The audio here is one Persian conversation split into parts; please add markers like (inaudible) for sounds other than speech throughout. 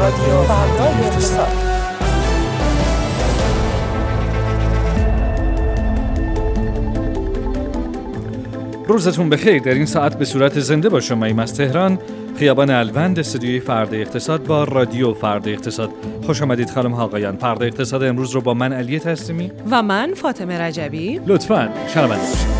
رادیو فردای اقتصاد روزتون بخیر. در این ساعت به صورت زنده با شما ایم از تهران. خیابان الوند استودیوی فرد اقتصاد با رادیو فرد اقتصاد. خوش آمدید خانم آقایان. فرد اقتصاد امروز رو با من علی تسلیمی و من فاطمه رجبی. لطفا شنونده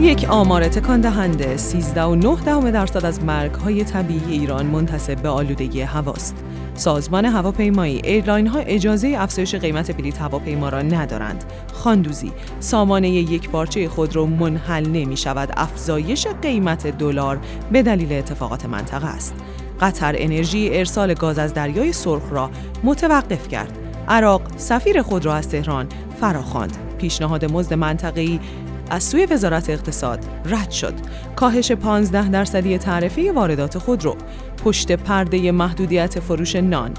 یک آمار تکان دهنده 13 و 9 درصد از مرگ های طبیعی ایران منتسب به آلودگی هواست. سازمان هواپیمایی ایرلاین ها اجازه افزایش قیمت بلیط هواپیما را ندارند. خاندوزی سامانه یک پارچه خود را منحل نمی شود افزایش قیمت دلار به دلیل اتفاقات منطقه است. قطر انرژی ارسال گاز از دریای سرخ را متوقف کرد. عراق سفیر خود را از تهران فراخواند. پیشنهاد مزد منطقه‌ای از سوی وزارت اقتصاد رد شد. کاهش 15 درصدی تعرفه واردات خودرو، پشت پرده محدودیت فروش نان،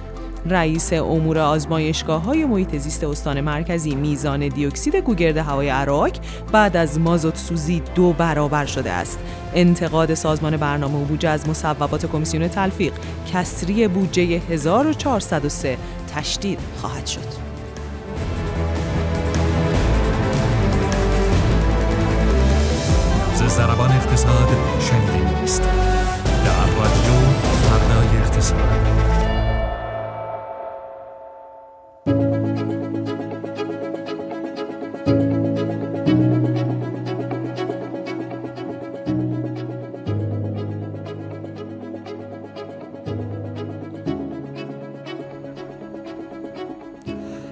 رئیس امور آزمایشگاه های محیط زیست استان مرکزی میزان دیوکسید گوگرد هوای عراق بعد از مازوت سوزی دو برابر شده است. انتقاد سازمان برنامه و بودجه از مصوبات کمیسیون تلفیق کسری بودجه 1403 تشدید خواهد شد. زربان اقتصاد شنیده نیست. در رادیو فردای اقتصاد.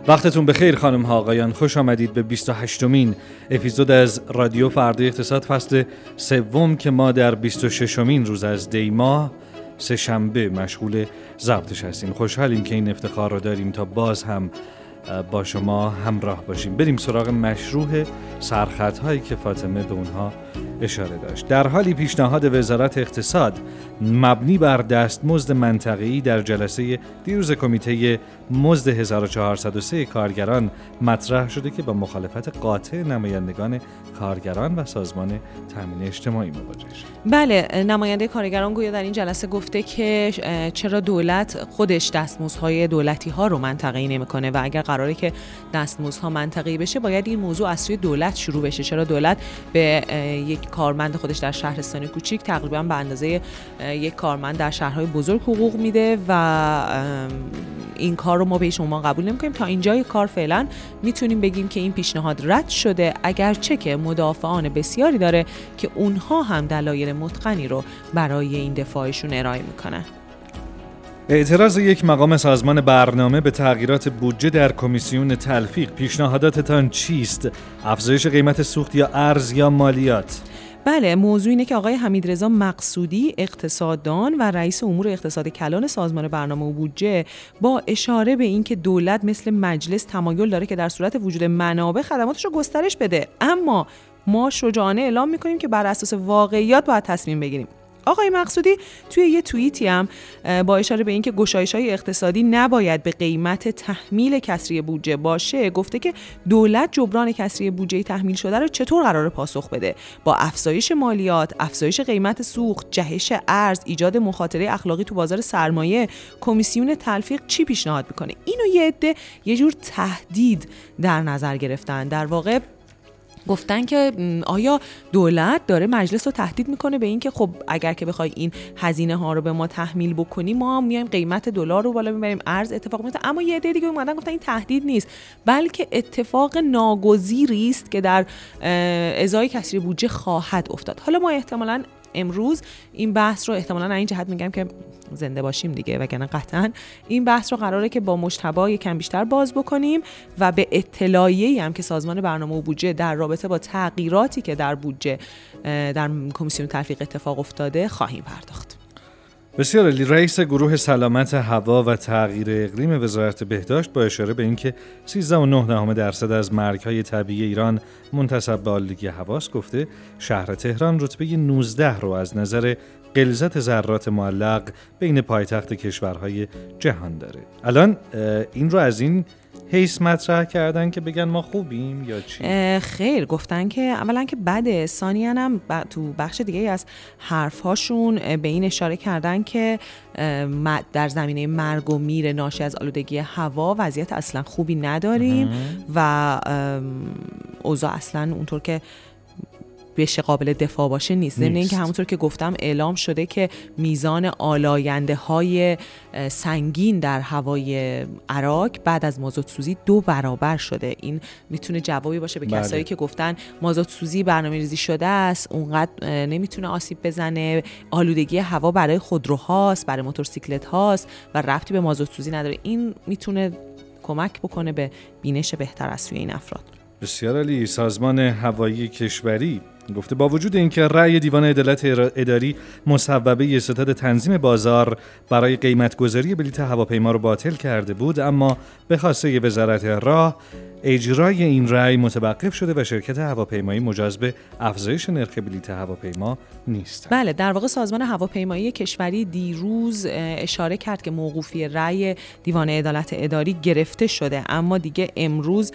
وقتتون بخیر خانم ها آقایان. خوش آمدید به 28 مین اپیزود از رادیو فردا اقتصاد فصل سوم که ما در 26 مین روز از دی ماه سه شنبه مشغول ضبطش هستیم. خوشحالیم که این افتخار رو داریم تا باز هم با شما همراه باشیم بریم سراغ مشروع سرخط هایی که فاطمه به اونها اشاره داشت در حالی پیشنهاد وزارت اقتصاد مبنی بر دستمزد منطقه‌ای در جلسه دیروز کمیته مزد 1403 کارگران مطرح شده که با مخالفت قاطع نمایندگان کارگران و سازمان تامین اجتماعی مواجه شد. بله نماینده کارگران گویا در این جلسه گفته که چرا دولت خودش دستمزدهای دولتی ها رو منطقه‌ای نمی‌کنه و اگر قراره که دستمزدها منطقه‌ای بشه باید این موضوع از سوی دولت شروع بشه. چرا دولت به یک کارمند خودش در شهرستان کوچیک تقریبا به اندازه یک کارمند در شهرهای بزرگ حقوق میده و این کار رو ما به شما قبول نمی‌کنیم. تا اینجای کار فعلا می‌تونیم بگیم که این پیشنهاد رد شده. اگرچه که مدافعان بسیاری داره که اونها هم دلایل متقنی رو برای این دفاعشون ارائه می‌کنن. اعتراض یک مقام سازمان برنامه به تغییرات بودجه در کمیسیون تلفیق پیشنهاداتتان چیست؟ افزایش قیمت سوخت یا ارز یا مالیات؟ بله موضوع اینه که آقای حمیدرضا مقصودی اقتصاددان و رئیس امور اقتصاد کلان سازمان برنامه و بودجه با اشاره به اینکه دولت مثل مجلس تمایل داره که در صورت وجود منابع خدماتش رو گسترش بده اما ما شجاعانه اعلام می‌کنیم که بر اساس واقعیات باید تصمیم بگیریم آقای مقصودی توی یه توییتی هم با اشاره به اینکه گشایش اقتصادی نباید به قیمت تحمیل کسری بودجه باشه گفته که دولت جبران کسری بودجه تحمیل شده رو چطور قرار پاسخ بده؟ با افزایش مالیات افزایش قیمت سوخت جهش ارز ایجاد مخاطره اخلاقی تو بازار سرمایه کمیسیون تلفیق چی پیشنهاد می‌کنه؟ اینو یه عده یه جور تهدید در نظر گرفتن. در واقع گفتن که آیا دولت داره مجلس رو تهدید می‌کنه به اینکه خب اگر که بخوای این هزینه ها رو به ما تحمیل بکنی ما میایم قیمت دلار رو بالا می‌بریم ارز اتفاق میفته اما یه عده دیگه اومدن گفتن این تهدید نیست. بلکه اتفاق ناگزیری است که در ازای کسری بودجه خواهد افتاد. حالا ما احتمالا امروز این بحث رو احتمالا این جهت میگم که زنده باشیم دیگه وگرنه قطعا. این بحث رو قراره که با مشتبا یکم بیشتر باز بکنیم و به اطلاعیه هم که سازمان برنامه و بودجه در رابطه با تغییراتی که در بودجه در کمیسیون تلفیق اتفاق افتاده خواهیم پرداخت. بسیار علی رئیس گروه سلامت هوا و تغییر اقلیم وزارت بهداشت با اشاره به اینکه 13.9 درصد از مرگهای طبیعی ایران منتسب به آلودگی هواست گفته شهر تهران رتبه 19 رو از نظر قلزت ذرات معلق بین پایتخت کشورهای جهان داره. الان این رو از این حیث مطرح کردن که بگن ما خوبیم یا چی؟ خیر گفتن که اولا که بده ثانیا هم تو بخش دیگه از حرفهاشون به این اشاره کردن که در زمینه مرگ و میر ناشی از آلودگی هوا وضعیت اصلا خوبی نداریم و اوضاع اصلا اونطور که بشه قابل دفاع باشه نیست. ضمن اینکه همونطور که گفتم اعلام شده که میزان آلاینده های سنگین در هوای عراق بعد از مازوت سوزی دو برابر شده. این می‌تونه جوابی باشه به بله. کسایی که گفتن مازوت سوزی برنامه ریزی شده است اونقدر نمی‌تونه آسیب بزنه. آلودگی هوا برای خودروهاست برای موتورسیکلت هاست و رفتی به مازوت سوزی نداره. این می‌تونه کمک بکنه به بینش بهتر از سوی این افراد. بسیار علی سازمان هوایی کشوری گفته با وجود اینکه رأی دیوان عدالت اداری مصوبه ستاد تنظیم بازار برای قیمت گذاری بلیت هواپیما رو باطل کرده بود اما به خواسته وزارت راه اجرای این رأی متوقف شده و شرکت هواپیمایی مجاز به افزایش نرخ بلیت هواپیما نیست. بله در واقع سازمان هواپیمایی کشوری دیروز اشاره کرد که موقوفی رأی دیوان عدالت اداری گرفته شده اما دیگه امروز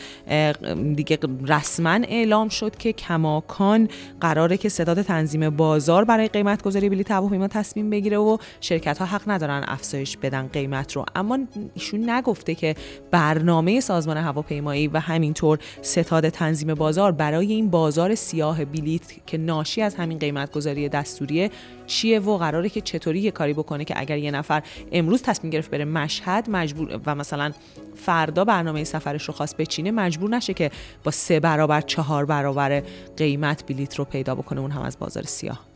دیگه رسما اعلام شد که کماکان قراره که ستاد تنظیم بازار برای قیمت گذاری بلیط هواپیما تصمیم بگیره و شرکت ها حق ندارن افزایش بدن قیمت رو اما ایشون نگفته که برنامه سازمان هواپیمایی همینطور ستاد تنظیم بازار برای این بازار سیاه بلیط که ناشی از همین قیمت گذاری دستوریه چیه و قراره که چطوری یه کاری بکنه که اگر یه نفر امروز تصمیم گرفت بره مشهد مجبور و مثلا فردا برنامه سفرش رو خواست بچینه مجبور نشه که با سه برابر چهار برابر قیمت بلیت رو پیدا بکنه اون هم از بازار سیاه.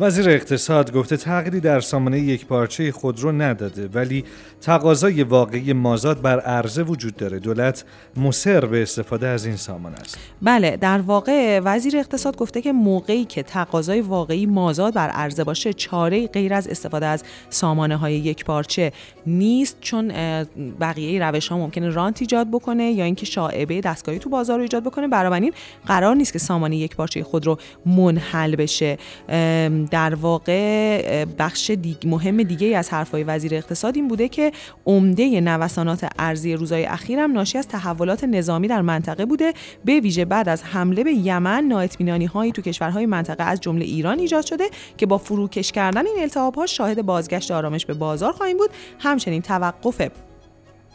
وزیر اقتصاد گفته تغییری در سامانه یک پارچه خودرو نداده ولی تقاضای واقعی مازاد بر عرضه وجود داره. دولت مصر به استفاده از این سامان است. بله در واقع وزیر اقتصاد گفته که موقعی که تقاضای واقعی مازاد بر عرضه باشه چاره غیر از استفاده از سامانه های یک پارچه نیست چون بقیه روش ها ممکنه رانت ایجاد بکنه یا اینکه شاعبه دستگاهی تو بازار رو ایجاد بکنه. بنابراین قرار نیست که سامانه یک پارچه خودرو منحل بشه. در واقع بخش مهم دیگه از حرفای وزیر اقتصاد این بوده که عمده نوسانات ارزی روزهای اخیرم ناشی از تحولات نظامی در منطقه بوده. به ویژه بعد از حمله به یمن نااطمینانی هایی تو کشورهای منطقه از جمله ایران ایجاد شده که با فروکش کردن این التهاب ها شاهد بازگشت آرامش به بازار خواهیم بود. همچنین توقف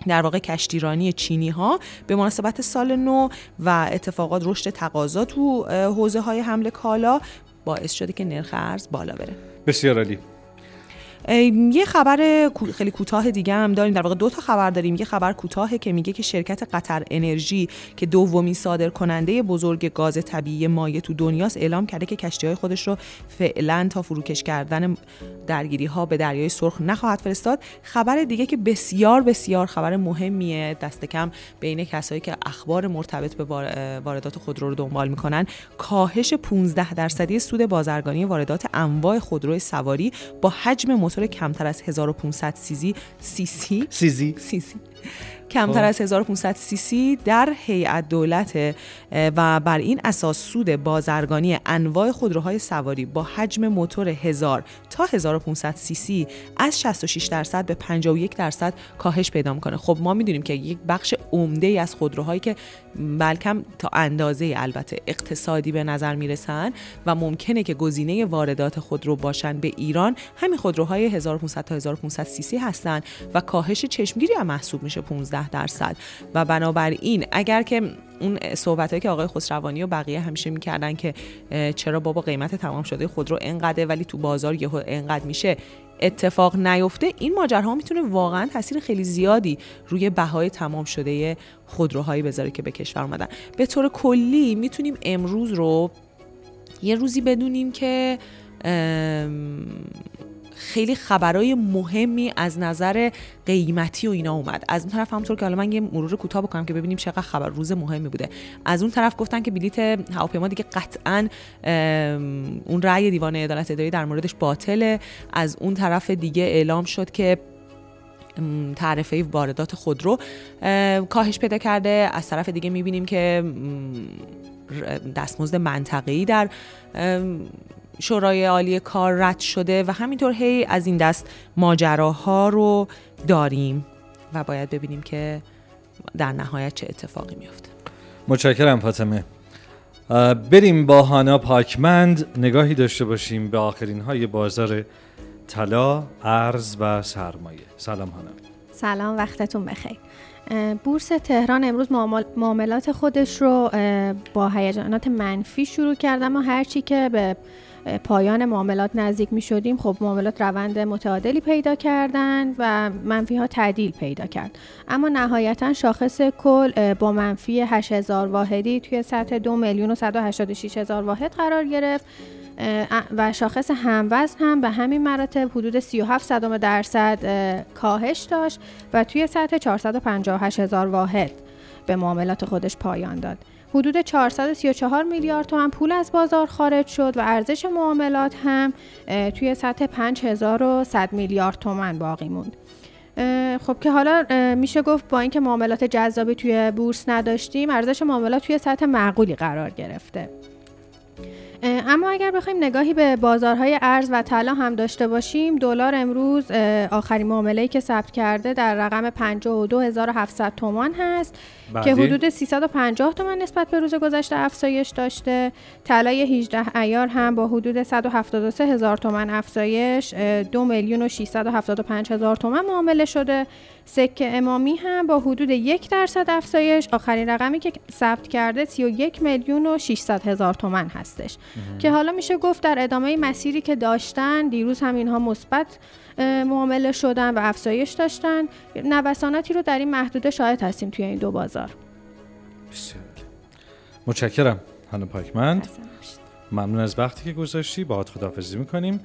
در واقع کشتیرانی چینی ها به مناسبت سال نو و اتفاقات رشد تقاضا تو حوزه های حمل کالا باعث شده که نرخ ارز بالا بره. بسیار عالی. یه خبر خیلی کوتاه دیگه هم داریم. در واقع دو تا خبر داریم. یه خبر کوتاهه که میگه که شرکت قطر انرژی که دومین صادر کننده بزرگ گاز طبیعی مایع تو دنیاست اعلام کرده که کشتی های خودش رو فعلا تا فروکش کردن درگیری ها به دریای سرخ نخواهد فرستاد. خبر دیگه که بسیار بسیار خبر مهمیه. دست کم بین کسایی که اخبار مرتبط به واردات خودرو رو دنبال می‌کنن کاهش 15 درصدی سود بازرگانی واردات انواع خودرو سواری با حجم موتور کمتر از 1500 سیزی سی سی سیزی سی. کمتر خب. از 1500 سی سی در هیئت دولت و بر این اساس سود بازرگانی انواع خودروهای سواری با حجم موتور 1000 تا 1500 سی سی از 66 درصد به 51 درصد کاهش پیدا می‌کنه خب ما می‌دونیم که یک بخش عمده ای از خودروهایی که بلکم تا اندازه البته اقتصادی به نظر می‌رسن و ممکنه که گزینه واردات خودرو باشن به ایران همین خودروهای 1500 تا 1500 سی سی هستن و کاهش چشمگیری هم محسوب میشه 15 درصد. و بنابراین اگر که اون صحبت که آقای خسروانی و بقیه همیشه می‌کردن که چرا بابا قیمت تمام شده خودرو انقدر ولی تو بازار یهو انقدر میشه اتفاق نیفته این ماجراها می‌تونه واقعا تاثیر خیلی زیادی روی بهای تمام شده خودروهایی بذاره که به کشور اومدن. به طور کلی می‌تونیم امروز رو یه روزی بدونیم که خیلی خبرای مهمی از نظر قیمتی و اینا اومد. از اون طرف همونطور که حالا من یه مرور کوتاه بکنم که ببینیم چقدر خبر روز مهمی بوده. از اون طرف گفتن که بلیت هواپیما دیگه قطعا اون رأی دیوان عدالت اداری در موردش باطله. از اون طرف دیگه اعلام شد که تعرفه واردات خودرو کاهش پیدا کرده. از طرف دیگه می‌بینیم که دستمزد منطقه‌ای در شورای عالی کار رد شده و همینطور هی از این دست ماجراها رو داریم و باید ببینیم که در نهایت چه اتفاقی میفته متشکرم فاطمه. بریم با هانا پاکمند. نگاهی داشته باشیم به آخرین های بازار طلا، ارز و سرمایه. سلام هانا. سلام وقتتون بخیر. بورس تهران امروز معاملات خودش رو با هیجانات منفی شروع کرد اما هرچی که به پایان معاملات نزدیک می شدیم خب معاملات روند متعادلی پیدا کردن و منفی ها تعدیل پیدا کرد. اما نهایتا شاخص کل با منفی 8000 واحدی توی سطح 2 میلیون و 186 هزار واحد قرار گرفت. و شاخص هموزن هم به همین مراتب حدود 37 صدم درصد کاهش داشت و توی سطح 458 هزار واحد به معاملات خودش پایان داد. حدود 434 میلیارد تومن پول از بازار خارج شد و ارزش معاملات هم توی سطح 5100 میلیارد تومن باقی موند. خب که حالا میشه گفت با اینکه معاملات جذابی توی بورس نداشتیم ارزش معاملات توی سطح معقولی قرار گرفته اما اگر بخوایم نگاهی به بازارهای ارز و طلا هم داشته باشیم دلار امروز آخرین معامله‌ای که ثبت کرده در رقم 52700 تومان هست. که حدود 350 تومان نسبت به روز گذشته افزایش داشته. طلای 18 ایار هم با حدود 173 هزار تومان افزایش 2 میلیون و 675 هزار تومان معامله شده. سکه امامی هم با حدود یک درصد افزایش. آخرین رقمی که ثبت کرده 31 میلیون و 600 هزار تومن هستش. که حالا میشه گفت در ادامه مسیری که داشتن دیروز هم اینها مثبت معامله شدن و افزایش داشتن. نوساناتی رو در این محدوده شاهد هستیم توی این دو بازار. بسیار متشکرم هانا پاکمند. ممنون از وقتی که گذاشتی. باهات خداحافظی می‌کنیم.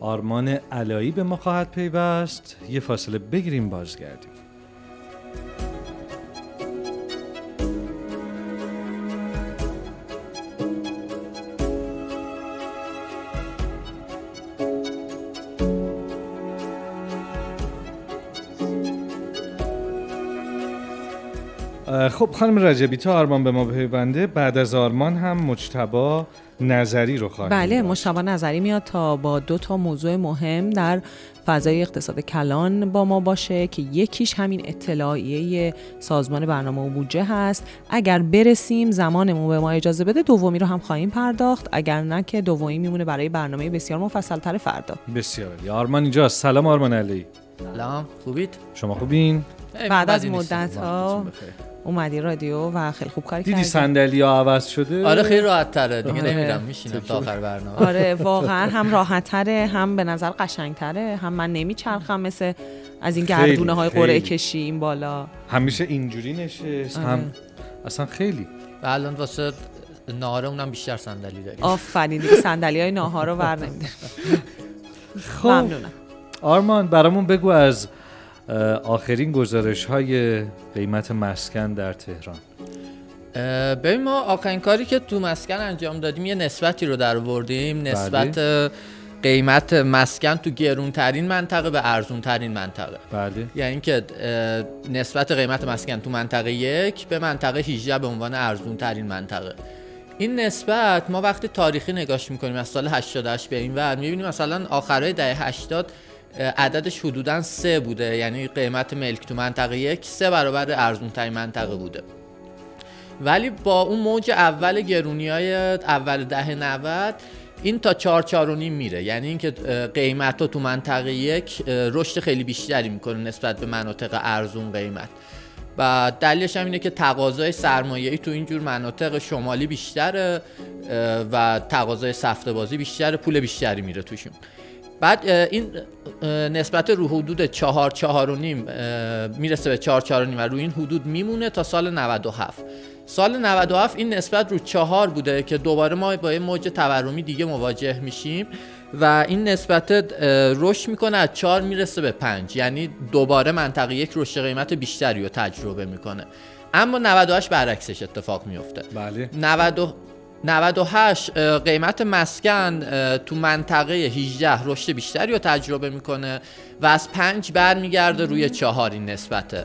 آرمان علایی به ما خواهد پیوست. یه فاصله بگیریم بازگردیم. خب خانم رجبی تا آرمان به ما پیونده بعد از آرمان هم مجتبا نظری رو خواهیم بله مشتبه نظری میاد تا با دو تا موضوع مهم در فضای اقتصاد کلان با ما باشه که یکیش همین اطلاعیه سازمان برنامه و بودجه هست. اگر برسیم زمانمون به ما اجازه بده دومی رو هم خواهیم پرداخت. اگر نه که دومی میمونه برای برنامه بسیار مفصل تر فردا. بسیار آرمان اینجا سلام آرمان علی. سلام. خوبید؟ شما خوبین؟ بعد از مدت ها اومدی رادیو و خیلی خوب کاری دیدی صندلی ها عوض شده؟ آره خیلی راحت تره دیگه آره. نمیرم میشینم تا آخر برنامه. آره (laughs) واقعا هم راحت تره هم به نظر قشنگ تره هم من نمیچرخم مثل از این گردونه های قرعه کشی این بالا. همیشه اینجوری نشست آره. هم اصلا خیلی. و الان واسه ناهاره اونم بیشتر صندلی داریم. آفرین دیگه صندلی های ناهار رو ور (laughs) خب. ممنونم. آرمان برامون بگو از آخرین گزارش های قیمت مسکن در تهران. ببین ما آخرین کاری که تو مسکن انجام دادیم یه نسبتی رو در بردیم بله. نسبت قیمت مسکن تو گرونترین منطقه به ارزونترین منطقه. بله. یعنی اینکه نسبت قیمت مسکن تو منطقه یک به منطقه 18 به عنوان ارزونترین منطقه. این نسبت ما وقتی تاریخی نگاش می‌کنیم از سال 88 به این ور می‌بینیم مثلا آخرای دهه 80 عددش حدودا سه بوده. یعنی قیمت ملک تو منطقه یک سه برابر ارزون ترین منطقه بوده. ولی با اون موج اول گرونی های اول ده 90 این تا و نیم میره. یعنی اینکه قیمت تو منطقه یک رشد خیلی بیشتری می‌کنه نسبت به مناطق ارزون قیمت. و دلیلش هم اینه که تقاضای سرمایه‌ای تو اینجور مناطق شمالی بیشتره و تقاضای سفته بازی بیشتره پول بیشتری میره توشون. بعد این نسبت رو حدود چهار چهار و نیم می‌رسه به چهار چهار و نیم و روی این حدود میمونه تا سال 97 سال 97 این نسبت رو چهار بوده که دوباره ما با یه موج تورمی دیگه مواجه میشیم و این نسبت رشد می‌کنه از چهار می‌رسه به پنج. یعنی دوباره منطقه یک رشد قیمت بیشتری رو تجربه می‌کنه. اما 98 برعکسش اتفاق میفته بله. 98 قیمت مسکن تو منطقه 18 رشد بیشتری رو تجربه می‌کنه و از 5 برمیگرده روی چهار این نسبته.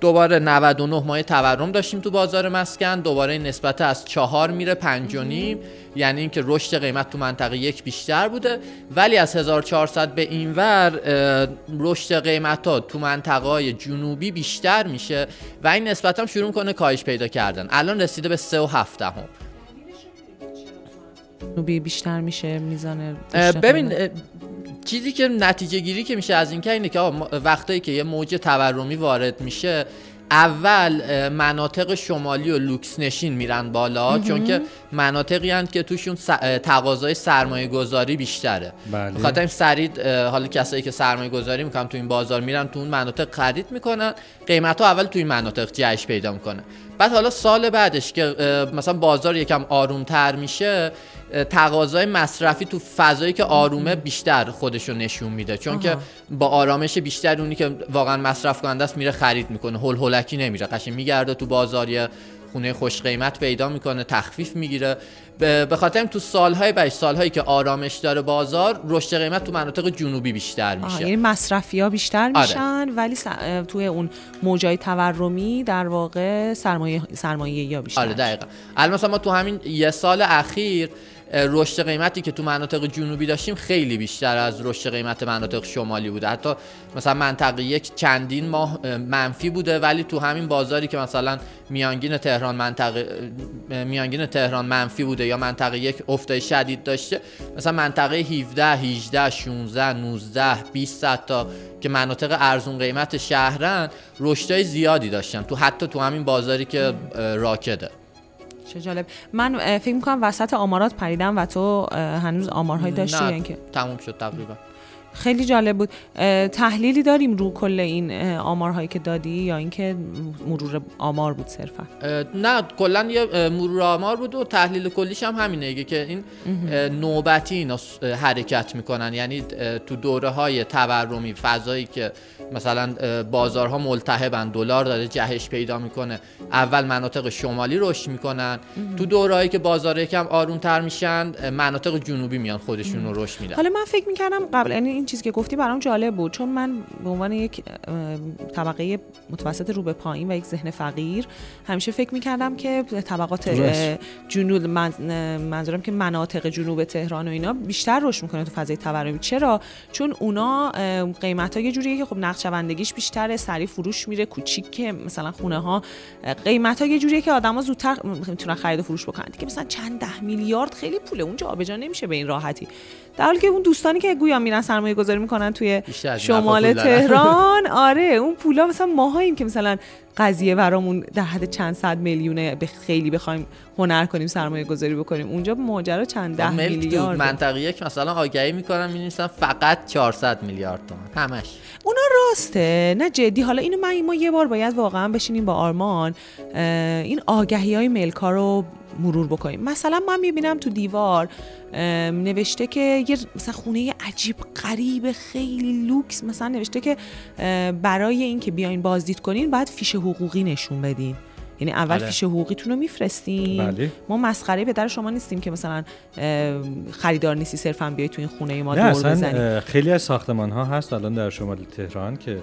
دوباره 99 ماه تورم داشتیم تو بازار مسکن دوباره این نسبت از چهار میره پنج و نیم. یعنی اینکه رشد قیمت تو منطقه یک بیشتر بوده. ولی از 1400 به اینور رشد قیمت ها تو منطقه های جنوبی بیشتر میشه و این نسبت هم شروع کنه کاهش پیدا کردن. الان رسیده به 3 و 7 هم جنوبی بیشتر میشه میزان ببین چیزی که نتیجه گیری که میشه از این که اینه که وقتایی که یه موج تورمی وارد میشه اول مناطق شمالی و لوکس نشین میرن بالا چون که مناطقی هستند که توشون تقاضای سرمایه گذاری بیشتره. بله. خاطر سرید حالا کسایی که سرمایه گذاری می‌کنن تو این بازار میرن تو اون مناطق خرید می‌کنن قیمت ها اول تو این مناطق جهش پیدا می‌کنه. بعد حالا سال بعدش که مثلا بازار یکم آرومتر میشه تقاضای مصرفی تو فضایی که آرومه بیشتر خودشو نشون میده. چون که با آرامش بیشتر اونی که واقعا مصرف کننده است میره خرید می‌کنه. هول هولکی نمیره. قشنگ میگرده تو بازار خونه خوش قیمت پیدا می‌کنه تخفیف می‌گیره. به خاطر تو سالهای بعد سالهایی که آرامش داره بازار رشد قیمت تو مناطق جنوبی بیشتر میشه. یعنی مصرفی ها بیشتر آره. میشن ولی توی اون موجای تورمی در واقع سرمایه سرمایه یا بیشتر. آره دقیقاً. الان ما تو همین یه سال اخیر رشد قیمتی که تو مناطق جنوبی داشتیم خیلی بیشتر از رشد قیمت مناطق شمالی بوده. حتی مثلا منطقه یک چندین ماه منفی بوده ولی تو همین بازاری که مثلا میانگین تهران منطقه میانگین تهران منفی بوده یا منطقه یک افته شدید داشته مثلا منطقه 17 18 16 19 20 تا که مناطق ارزون قیمت شهرن رشدای زیادی داشتن. تو حتی تو همین بازاری که راکده. چه جالب. من فکر می‌کنم وسط آمارات پریدم و تو هنوز آمارهایی داشتی نه یعنی تموم شد تقریبا. خیلی جالب بود. تحلیلی داریم رو کل این آمارهایی که دادی یا اینکه مرور آمار بود صرفا؟ نه کلا یه مرور آمار بود و تحلیل کلیش هم همینه. که این نوبتی اینا حرکت می‌کنن. یعنی تو دوره های تورمی فضایی که مثلا بازارها ملتهبن دلار داره جهش پیدا می‌کنه اول مناطق شمالی رشد می‌کنن. تو دورهایی که بازار یکم آرومتر میشن مناطق جنوبی میان خودشون رو رشد میدن. حالا من فکر می‌کردم قبل یعنی این چیزی که گفتی برام جالب بود. چون من به عنوان یک طبقه متوسط رو به پایین و یک ذهن فقیر همیشه فکر می‌کردم که طبقات جنوب منظورم که مناطق جنوب تهران و اینا بیشتر رشد می‌کنه تو فضای تورمی چرا؟ چون اونا قیمت ها یه جوریه که خب نقشوندگیش بیشتره سری فروش میره کوچیک مثلا خونه ها قیمت ها یه جوریه که آدما زودتر می‌تونن خرید و فروش بکنن. که مثلا چند ده میلیارد خیلی پوله. اونجا آبجا نمیشه به این راحتی. در حالی که اون دوستانی که گویا میرن سرمایه گذاری می‌کنن توی شمال تهران آره اون پولا مثلا ماهاییم که مثلا قضیه برامون در حد چند صد میلیونه به خیلی بخوایم هنر کنیم سرمایه گذاری بکنیم اونجا ماجرا چند ده میلیارد منطقه یک مثلا آگهی می‌کنم می‌نویسن فقط 400 میلیارد تومان. همش. اونا راسته نه جدی. حالا اینو من ما یه بار باید واقعا بشینیم با آرمان این آگهی های ملکا رو مرور بکنیم. مثلا من می‌بینم تو دیوار نوشته که یه مثلا خونه عجیب غریب خیلی لوکس. مثلا نوشته که برای اینکه بیاین بازدید کنین باید فیش حقوقی نشون بدین. یعنی اول بله. فیش حقوقیتون رو میفرستین. بله. ما مسخره پدر شما نیستیم که مثلا خریدار نیستی صرفا بیای تو این خونه ما دور بزنیم خیلی از ساختمان ها هست الان در شمال تهران که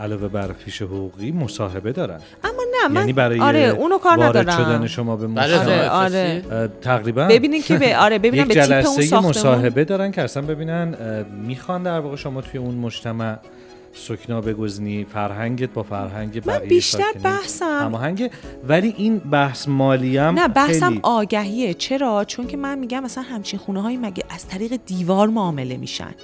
علاوه بر فیش حقوقی مصاحبه دارن. اما نه من یعنی برای آره اونو کار ندارم. شدن شما به مصاحبه. آره, آره. تقریبا. ببینین که به آره ببینن (laughs) به تیپ اون ساختمون. مصاحبه دارن که اصلا ببینن می‌خوان در واقع شما توی اون مجتمع سکنا بگزنی فرهنگت با فرهنگ من بیشتر بحثم هماهنگ. ولی این بحث مالی هم نه بحثم آگهیه. چرا؟ چون که من میگم مثلا همچین خونه های مگه از طریق دیوار معامله میشن.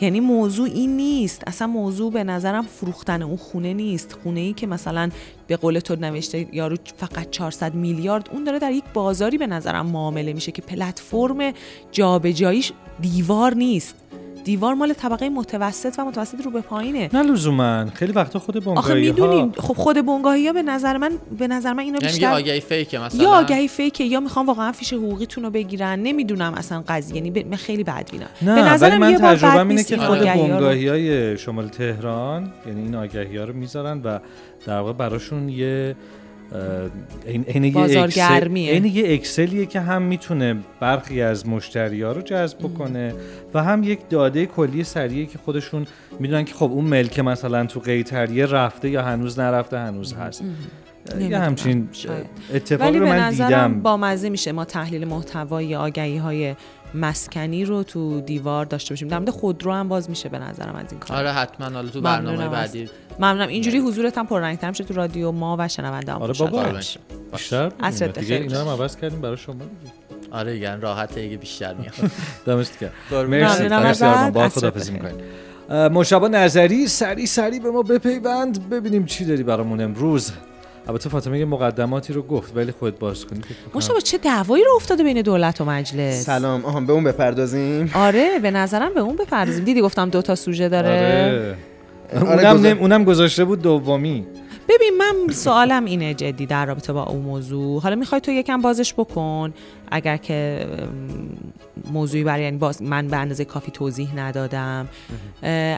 یعنی موضوع این نیست. اصلا موضوع به نظرم فروختن اون خونه نیست. خونه ای که مثلا به قول تو نوشته یارو فقط 400 میلیارد اون داره در یک بازاری به نظرم معامله میشه که پلتفرم جابجاییش دیوار نیست. دیوار مال طبقه متوسط و متوسط رو به پایینه. نه لزوما. خیلی وقتا خود بنگاهی آخه می‌دونین خب خود بنگاهی ها به نظر من به نظر من اینا یعنی بیشتر یا آگهی فیکه مثلا. یا آگهی فیکه یا می‌خوام واقعا فیش حقوقیتون رو بگیرن. نمی‌دونم اصلا قضیه. یعنی من خیلی بد بینم نه به نظر من تجربه اینه که خود بنگاهی های شمال تهران یعنی این آگهی ها رو می‌ذارن و در واقع براشون یه این این یه اکسل این یه اکسلیه که هم می‌تونه برخی از مشتری ها رو جذب بکنه و هم یک داده کلی سریعه که خودشون می‌دونن که خب اون ملک مثلا تو قیتریه رفته یا هنوز نرفته هنوز هست. یه همچین اتفاقی رو من دیدم. با مزه میشه ما تحلیل محتوای آگهی های مسکنی رو تو دیوار داشته باشیم. در مورد خودرو هم باز میشه به نظرم از این کار. آره حتما. حالا تو برنامه بعدی ممنونم. اینجوری حضورت هم پررنگ‌تر میشه تو رادیو ما و شنونده هم آره بابا. بیشتر دیگه اینا هم عوض کردیم برای شما. آره دیگه راحت دیگه بیشتر میاد. (laughs) دمست گرم. مرسی. مرسی با خدافظی می‌کنیم مشابه نظری سری سری به ما بپیوند. ببینیم چی داری برامون امروز. البته فاطمه یه مقدماتی رو گفت ولی خود باز کنی. مشابه چه دعوایی رو افتاده بین دولت و مجلس؟ سلام. آها به اون بپردازیم. آره به نظرم به اون بپردازیم. دیدی گفتم دو تا سوژه داره. آره. آره اونم, اونم گذاشته بود دومی. ببین من سوالم اینه جدی در رابطه با اون موضوع. حالا می‌خوای تو یکم بازش بکن. اگر که موضوعی برای یعنی باز من به اندازه کافی توضیح ندادم.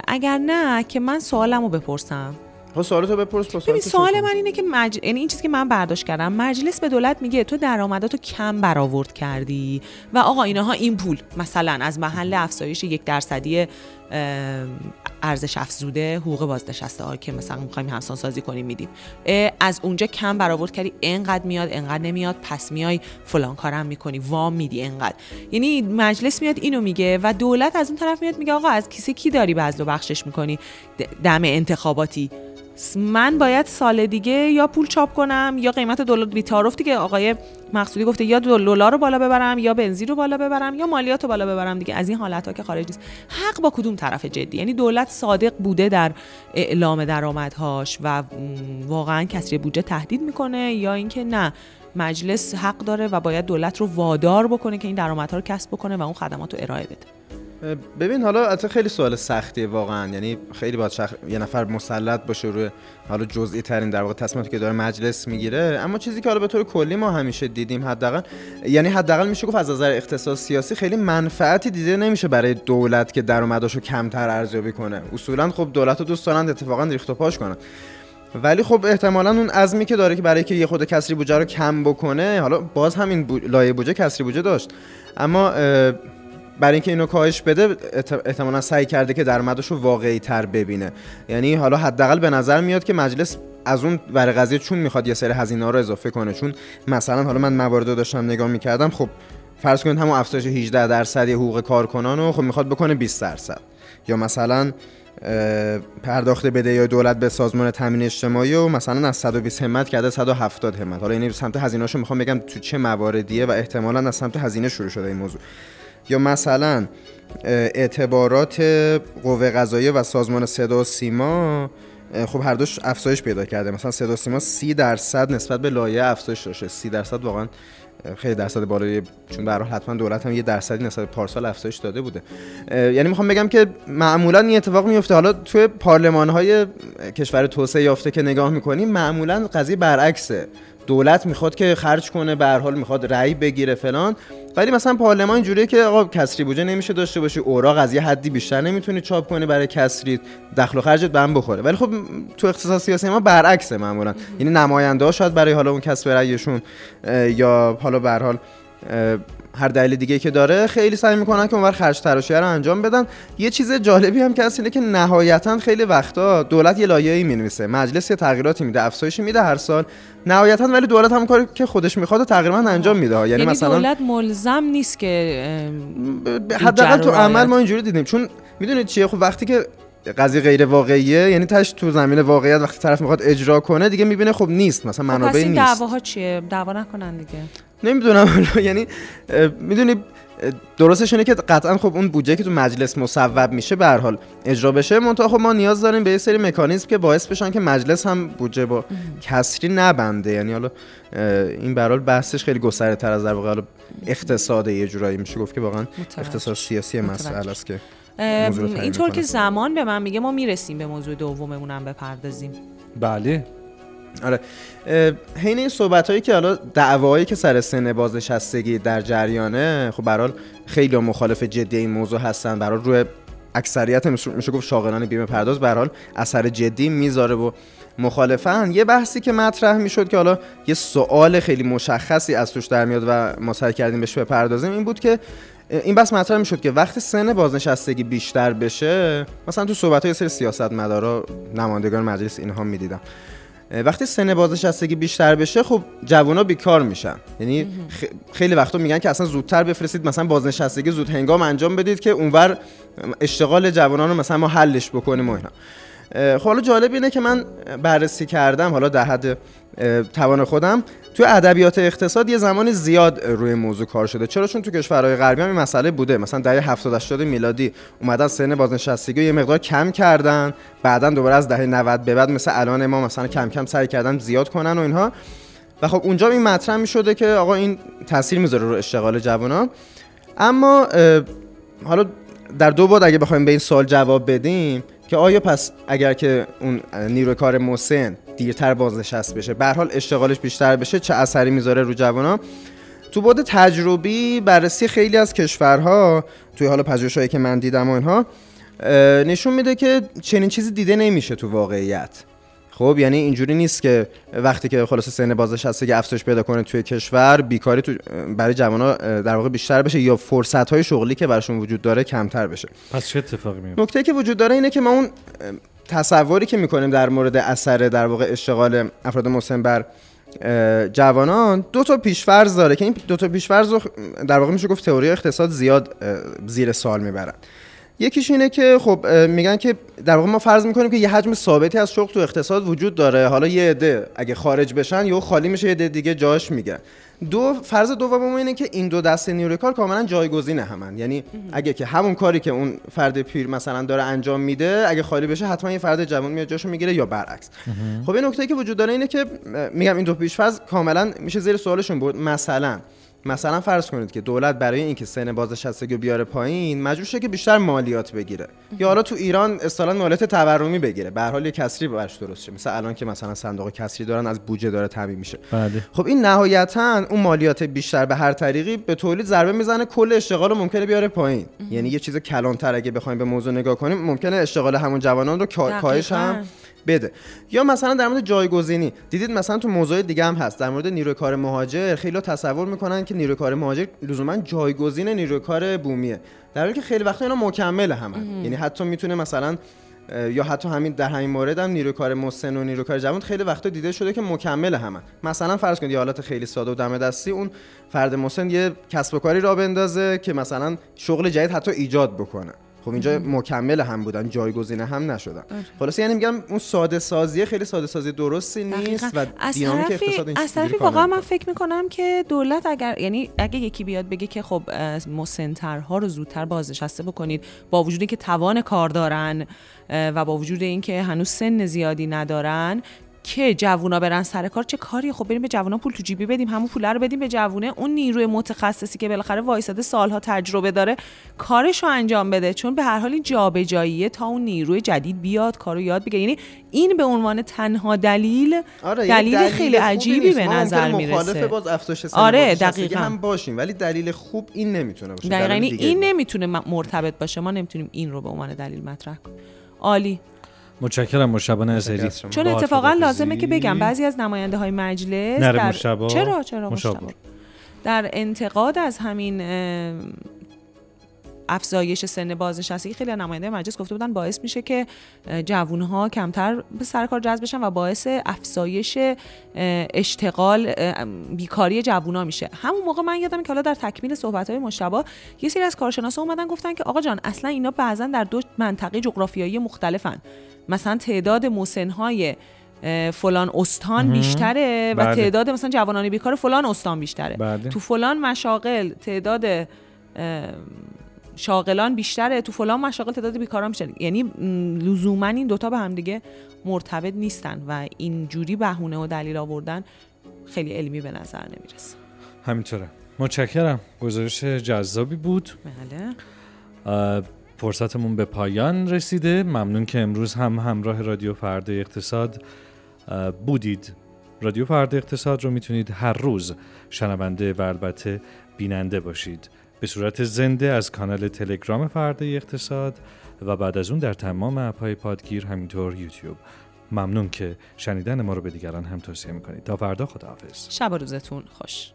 اگر نه که من سوالم رو بپرسم. ها سوالتو بپرس ببین سوال من اینه که مج... یعنی این چیزی که من برداشت کردم مجلس به دولت میگه تو درآمداتو کم برآورد کردی. و آقا اینها این پول مثلا از محل افزایش یک درصدی ارزش افزوده حقوق بازنشسته ها که مثلا می‌خوایم همسان سازی کنیم میدیم. از اونجا کم برآورد کردی انقدر میاد انقدر نمیاد پس میای فلان کارم می‌کنی وام میدی انقدر. یعنی مجلس میاد اینو میگه و دولت از اون طرف میاد میگه آقا از کیسه کی داری بذل بخشش می‌کنی؟ دم انتخاباتی. من باید سال دیگه یا پول چاپ کنم یا قیمت دلار بی تعارف دیگه آقای مقصودی گفته یا دلار رو بالا ببرم یا بنزین رو بالا ببرم یا مالیات رو بالا ببرم دیگه. از این حالت ها که خارج نیست. حق با کدوم طرف جدی؟ یعنی دولت صادق بوده در اعلام درآمدهاش و واقعا کسری بودجه تهدید می‌کنه یا اینکه نه مجلس حق داره و باید دولت رو وادار بکنه که این درآمدها رو کسب بکنه و اون خدمات رو ارائه بده؟ ببین حالا حتی خیلی سوال سختیه واقعا. یعنی خیلی باید شخ... یه نفر مسلط باشه روی حالا جزئی ترین در واقع تصمیماتی که داره مجلس می‌گیره. اما چیزی که حالا به طور کلی ما همیشه دیدیم حداقل یعنی حداقل میشه گفت از نظر اقتصاد سیاسی خیلی منفعتی دیده نمیشه برای دولت که درآمداشو کمتر ارزیابی کنه. اصولا خب دولت رو دوست دارن اتفاقا ریخت و پاش کنن. ولی خب احتمالا اون عزمی که داره که برای که یه خود کسری بودجه رو کم بکنه حالا باز همین بو... لایه بودجه کسری بودجه داشت. اما برای اینکه اینو کاهش بده احتمالا سعی کرده که درآمدش رو واقعی تر ببینه. یعنی حالا حداقل به نظر میاد که مجلس از اون ور قضیه چون می‌خواد یه سری هزینه رو اضافه کنه. چون مثلا حالا من موارد داشتم نگاه می‌کردم خب فرض کنید همون افزایش 18 درصد حقوق کارکنان رو خب می‌خواد بکنه 20 درصد. یا مثلا پرداخت بدهی دولت به سازمان تامین اجتماعی و مثلا از 120 همت کرده 170 همت. حالا یعنی سمت هزینه‌اشو می‌خوام بگم تو چه مواردیه و احتمالا از سمت هزینه شروع شده این موضوع. یا مثلا اعتبارات قوه قضاییه و سازمان صدا و سیما خب هر دوش افزایش پیدا کرده. مثلا صدا سیما 30 درصد نسبت به لایه افزایش داشته. 30 درصد واقعا خیلی درصد بالایی چون به حتما دولت هم یه درصدی نسبت پارسال افزایش داده بوده. یعنی می‌خوام بگم که معمولا این اتفاق میفته. حالا توی پارلمان های کشور توسعه یافته که نگاه می‌کنیم معمولا قضیه برعکسه. دولت می‌خواد که خرج کنه به هر حال می‌خواد رأی بگیره فلان. ولی مثلا پارلمان اینجوریه که آقا کسری بودجه نمیشه داشته باشی اوراق از یه حدی بیشتر نمی‌تونی چاپ کنی برای کسری دخل و خرجت به بخوره. ولی خب تو اقتصاد سیاسی ما برعکسه معمولا. یعنی نماینده ها شاید برای حالا اون کسب رأیشون یا حالا به حال هر دلیل دیگه که داره خیلی سعی می‌کنن که اونور خرج تراشی رو انجام بدن. یه چیز جالبی هم که هست اینه که نهایتا خیلی وقتا دولت یه لایه‌ای می‌نویسه. مجلس یه تغییراتی میده افزایشی میده هر سال. نهایتا ولی دولت هم کاری که خودش می‌خواد تقریبا انجام میده. یعنی, یعنی مثلا دولت ملزم نیست که حداقل تو عمل ما اینجوری دیدیم. چون می‌دونید چیه؟ خب وقتی که قضیه غیر واقعیه یعنی تاش تو زمین واقعیت وقتی طرف می‌خواد اجرا کنه دیگه می‌بینه خب نیست مثلا خب، منابع نیست. دعواها چیه؟ دعوا نکنن دیگه. نمی‌دونم یعنی می‌دونی درستش اینه که قطعا خب اون بودجه که تو مجلس مصوب میشه به هر حال اجرا بشه منتها خب ما نیاز داریم به یه سری مکانیزم که باعث بشن که مجلس هم بودجه با کسری نبنده. یعنی حالا این به حال بحثش خیلی گسترده تر از در واقع اقتصاد یه جورایی میشه گفت که واقعا اقتصاد سیاسی مسئله است که اینطور که زمان به من میگه ما می‌رسیم به موضوع دوممون هم بپردازیم. بله. آره. حین این صحبت هایی که حالا دعوایی که سر سن بازنشستگی در جریانه خب برحال خیلی مخالف جدی این موضوع هستن. برحال روی اکثریت میشه گفت شاغلان بیمه پرداز. به اثر جدی می‌ذاره و مخالفن. یه بحثی که مطرح می‌شد که حالا یه سوال خیلی مشخصی از توش در میاد و ما سعی کردیم بهش بپردازیم این بود که این بحث مطرح می‌شد که وقتی سن بازنشستگی بیشتر بشه مثلا تو صحبت های سری سیاست مدارا نمایندگان مجلس اینها می‌دیدم وقتی سن بازنشستگی بیشتر بشه خب جوونا بیکار میشن. یعنی خیلی وقتا میگن که اصلا زودتر بفرستید مثلا بازنشستگی زود هنگام انجام بدید که اونور اشتغال جوانان رو مثلا ما حلش بکنیم و اینا. خب حالا جالب اینه که من بررسی کردم حالا در حد توان خودم. تو ادبیات اقتصاد یه زمانی زیاد روی موضوع کار شده. چرا؟ چون تو کشورهای غربی هم این مسئله بوده. مثلا دهه 70 80 میلادی اومدن سن بازنشستگی یه مقدار کم کردن. بعدا دوباره از دهه 90 به بعد مثل الان ما مثلا کم کم سعی کردن زیاد کنن و اینها. و خب اونجا این مطرح می شده که آقا این تاثیر می‌ذاره رو اشتغال جوانان اما حالا در دو بعد اگه بخوایم به این سوال جواب بدیم که آیا پس اگر که اون نیروی کار مسن دیرتر بازنشست بشه. به حال اشتغالش بیشتر بشه چه اثری می‌ذاره رو جوانان تو بعد تجربی بررسی خیلی از کشورها توی حالا پژوهش‌هایی که من دیدم و اینها نشون میده که چنین چیزی دیده نمیشه تو واقعیت. خب یعنی اینجوری نیست که وقتی که خلاص سن بازنشستگی افزایش پیدا کنه توی کشور بیکاری تو برای جوان‌ها در واقع بیشتر بشه یا فرصت های شغلی که براشون وجود داره کمتر بشه. پس چه اتفاقی میفته نکته که وجود داره اینه که ما اون تصوری که می‌کنیم در مورد اثر در واقع اشتغال افراد مسن بر جوانان دو تا پیشفرض داره که این دو تا پیشفرض در واقع میشه گفت تئوری اقتصاد زیاد زیر سال می‌برن. یکیش اینه که خب میگن که در واقع ما فرض می‌کنیم که یه حجم ثابتی از شغل تو اقتصاد وجود داره. حالا یه عده اگه خارج بشن یا خالی میشه یه عده دیگه جاش میگن. دو فرض دوم اینه که این دو دسته نیروی کار کاملا جایگزین همن. یعنی اگه که همون کاری که اون فرد پیر مثلا داره انجام میده اگه خالی بشه حتما یه فرد جوان میاد جاشو می‌گیره یا برعکس. خب این نکته که وجود داره اینه که میگم این دو پیشفرض کاملا میشه زیر سوالشون بود مثلا مثلا فرض کنید که دولت برای اینکه سن بازنشستگی رو بیاره پایین مجبور شه که بیشتر مالیات بگیره. یا حالا تو ایران اصطلاحا مالیات تورمی بگیره. به هر حال یه کسری براش درست شه. مثل الان که مثلا صندوق کسری دارن از بودجه داره تامین میشه. بله. خب این نهایتا اون مالیات بیشتر به هر طریقی به تولید ضربه می‌زنه کل اشتغال رو ممکنه بیاره پایین. یعنی یه چیز کلانتر اگه بخوایم به موضوع نگاه کنیم ممکنه اشتغال همون جوانان رو کاهش هم بده. یا مثلا در مورد جایگزینی دیدید مثلا تو موضوع دیگه هم هست در مورد نیروی کار مهاجر خیلی تصور می‌کنن که نیروی کار مهاجر لزوما جایگزین نیروی کار بومیه. در حالی که خیلی وقتا اینا مکمل همن یعنی حتی می‌تونه مثلا یا حتی همین در همین مورد هم نیروی کار مسن و نیروی کار جوان خیلی وقتا دیده شده که مکمل همن مثلا فرض کنید یه حالت خیلی ساده و دم دستی اون فرد مسن یه کسب و کاری را بندازه که مثلا شغل جدید حتی ایجاد بکنه. خب اینجا مکمل هم بودن جایگزین هم نشدن. آره. خلاص یعنی میگم اون ساده سازی خیلی ساده سازی درستی نیست و دینامیک اقتصاد از طرفی واقعا من فکر می‌کنم که دولت اگر یعنی اگه یکی بیاد بگه که خب مسنترها رو زودتر بازنشسته بکنید با وجودی که توان کار دارن و با وجود اینکه هنوز سن زیادی ندارن که جوونا برن سر کار چه کاری خب بریم به جوونا پول تو جیبی بدیم همون پول رو بدیم به جوونه. اون نیروی متخصصی که بالاخره وایساده سالها تجربه داره کارش رو انجام بده. چون به هر حال این جابجاییه تا اون نیروی جدید بیاد کارو یاد بگیره. یعنی این به عنوان تنها دلیل آره دلیل, دلیل خیلی عجیبی به نظر می‌رسه. باز افزایش آره دقیقاً. هم باشیم ولی دلیل خوب این نمی‌تونه باشه. دقیقاً این نمی‌تونه مرتبط باشه. ما نمی‌تونیم این رو به عنوان دلیل مطرح کنیم. عالی. متشکرم مشابه نظری. چون اتفاقا لازمه که بگم بعضی از نماینده های مجلس در... چرا؟ چرا مشابه در انتقاد از همین افزایش سن بازنشستگی خیلی نماینده مجلس گفته بودن باعث میشه که جوانها کمتر به سر کار جذب بشن و باعث افزایش اشتغال بیکاری جوونا میشه. همون موقع من یادم که حالا در تکمیل صحبت های مشابه یه سری از کارشناسا اومدن گفتن که آقا جان اصلا اینا بعضا در دو منطقه جغرافیایی مختلفن. مثلا تعداد مسنهای فلان استان بیشتره و بله. تعداد مثلا جوانان بیکار فلان استان بیشتره. بله. تو فلان مشاغل تعداد شاغلان بیشتره تو فلان مشاغل تعداد بیکاران بیشتره. یعنی لزوما این دوتا به هم دیگه مرتبط نیستن و این جوری بهونه و دلیل آوردن خیلی علمی به نظر نمی‌رسه. همینطوره. متشکرم. گزارش جذابی بود. بله. فرصتمون به پایان رسیده. ممنون که امروز هم همراه رادیو فردا اقتصاد بودید. رادیو فردا اقتصاد رو می‌تونید هر روز شنونده و البته بیننده باشید. به صورت زنده از کانال تلگرام فردا اقتصاد و بعد از اون در تمام اپهای پادگیر همینطور یوتیوب. ممنون که شنیدن ما رو به دیگران هم توصیه می‌کنید. تا فردا خداحافظ. شب روزتون خوش.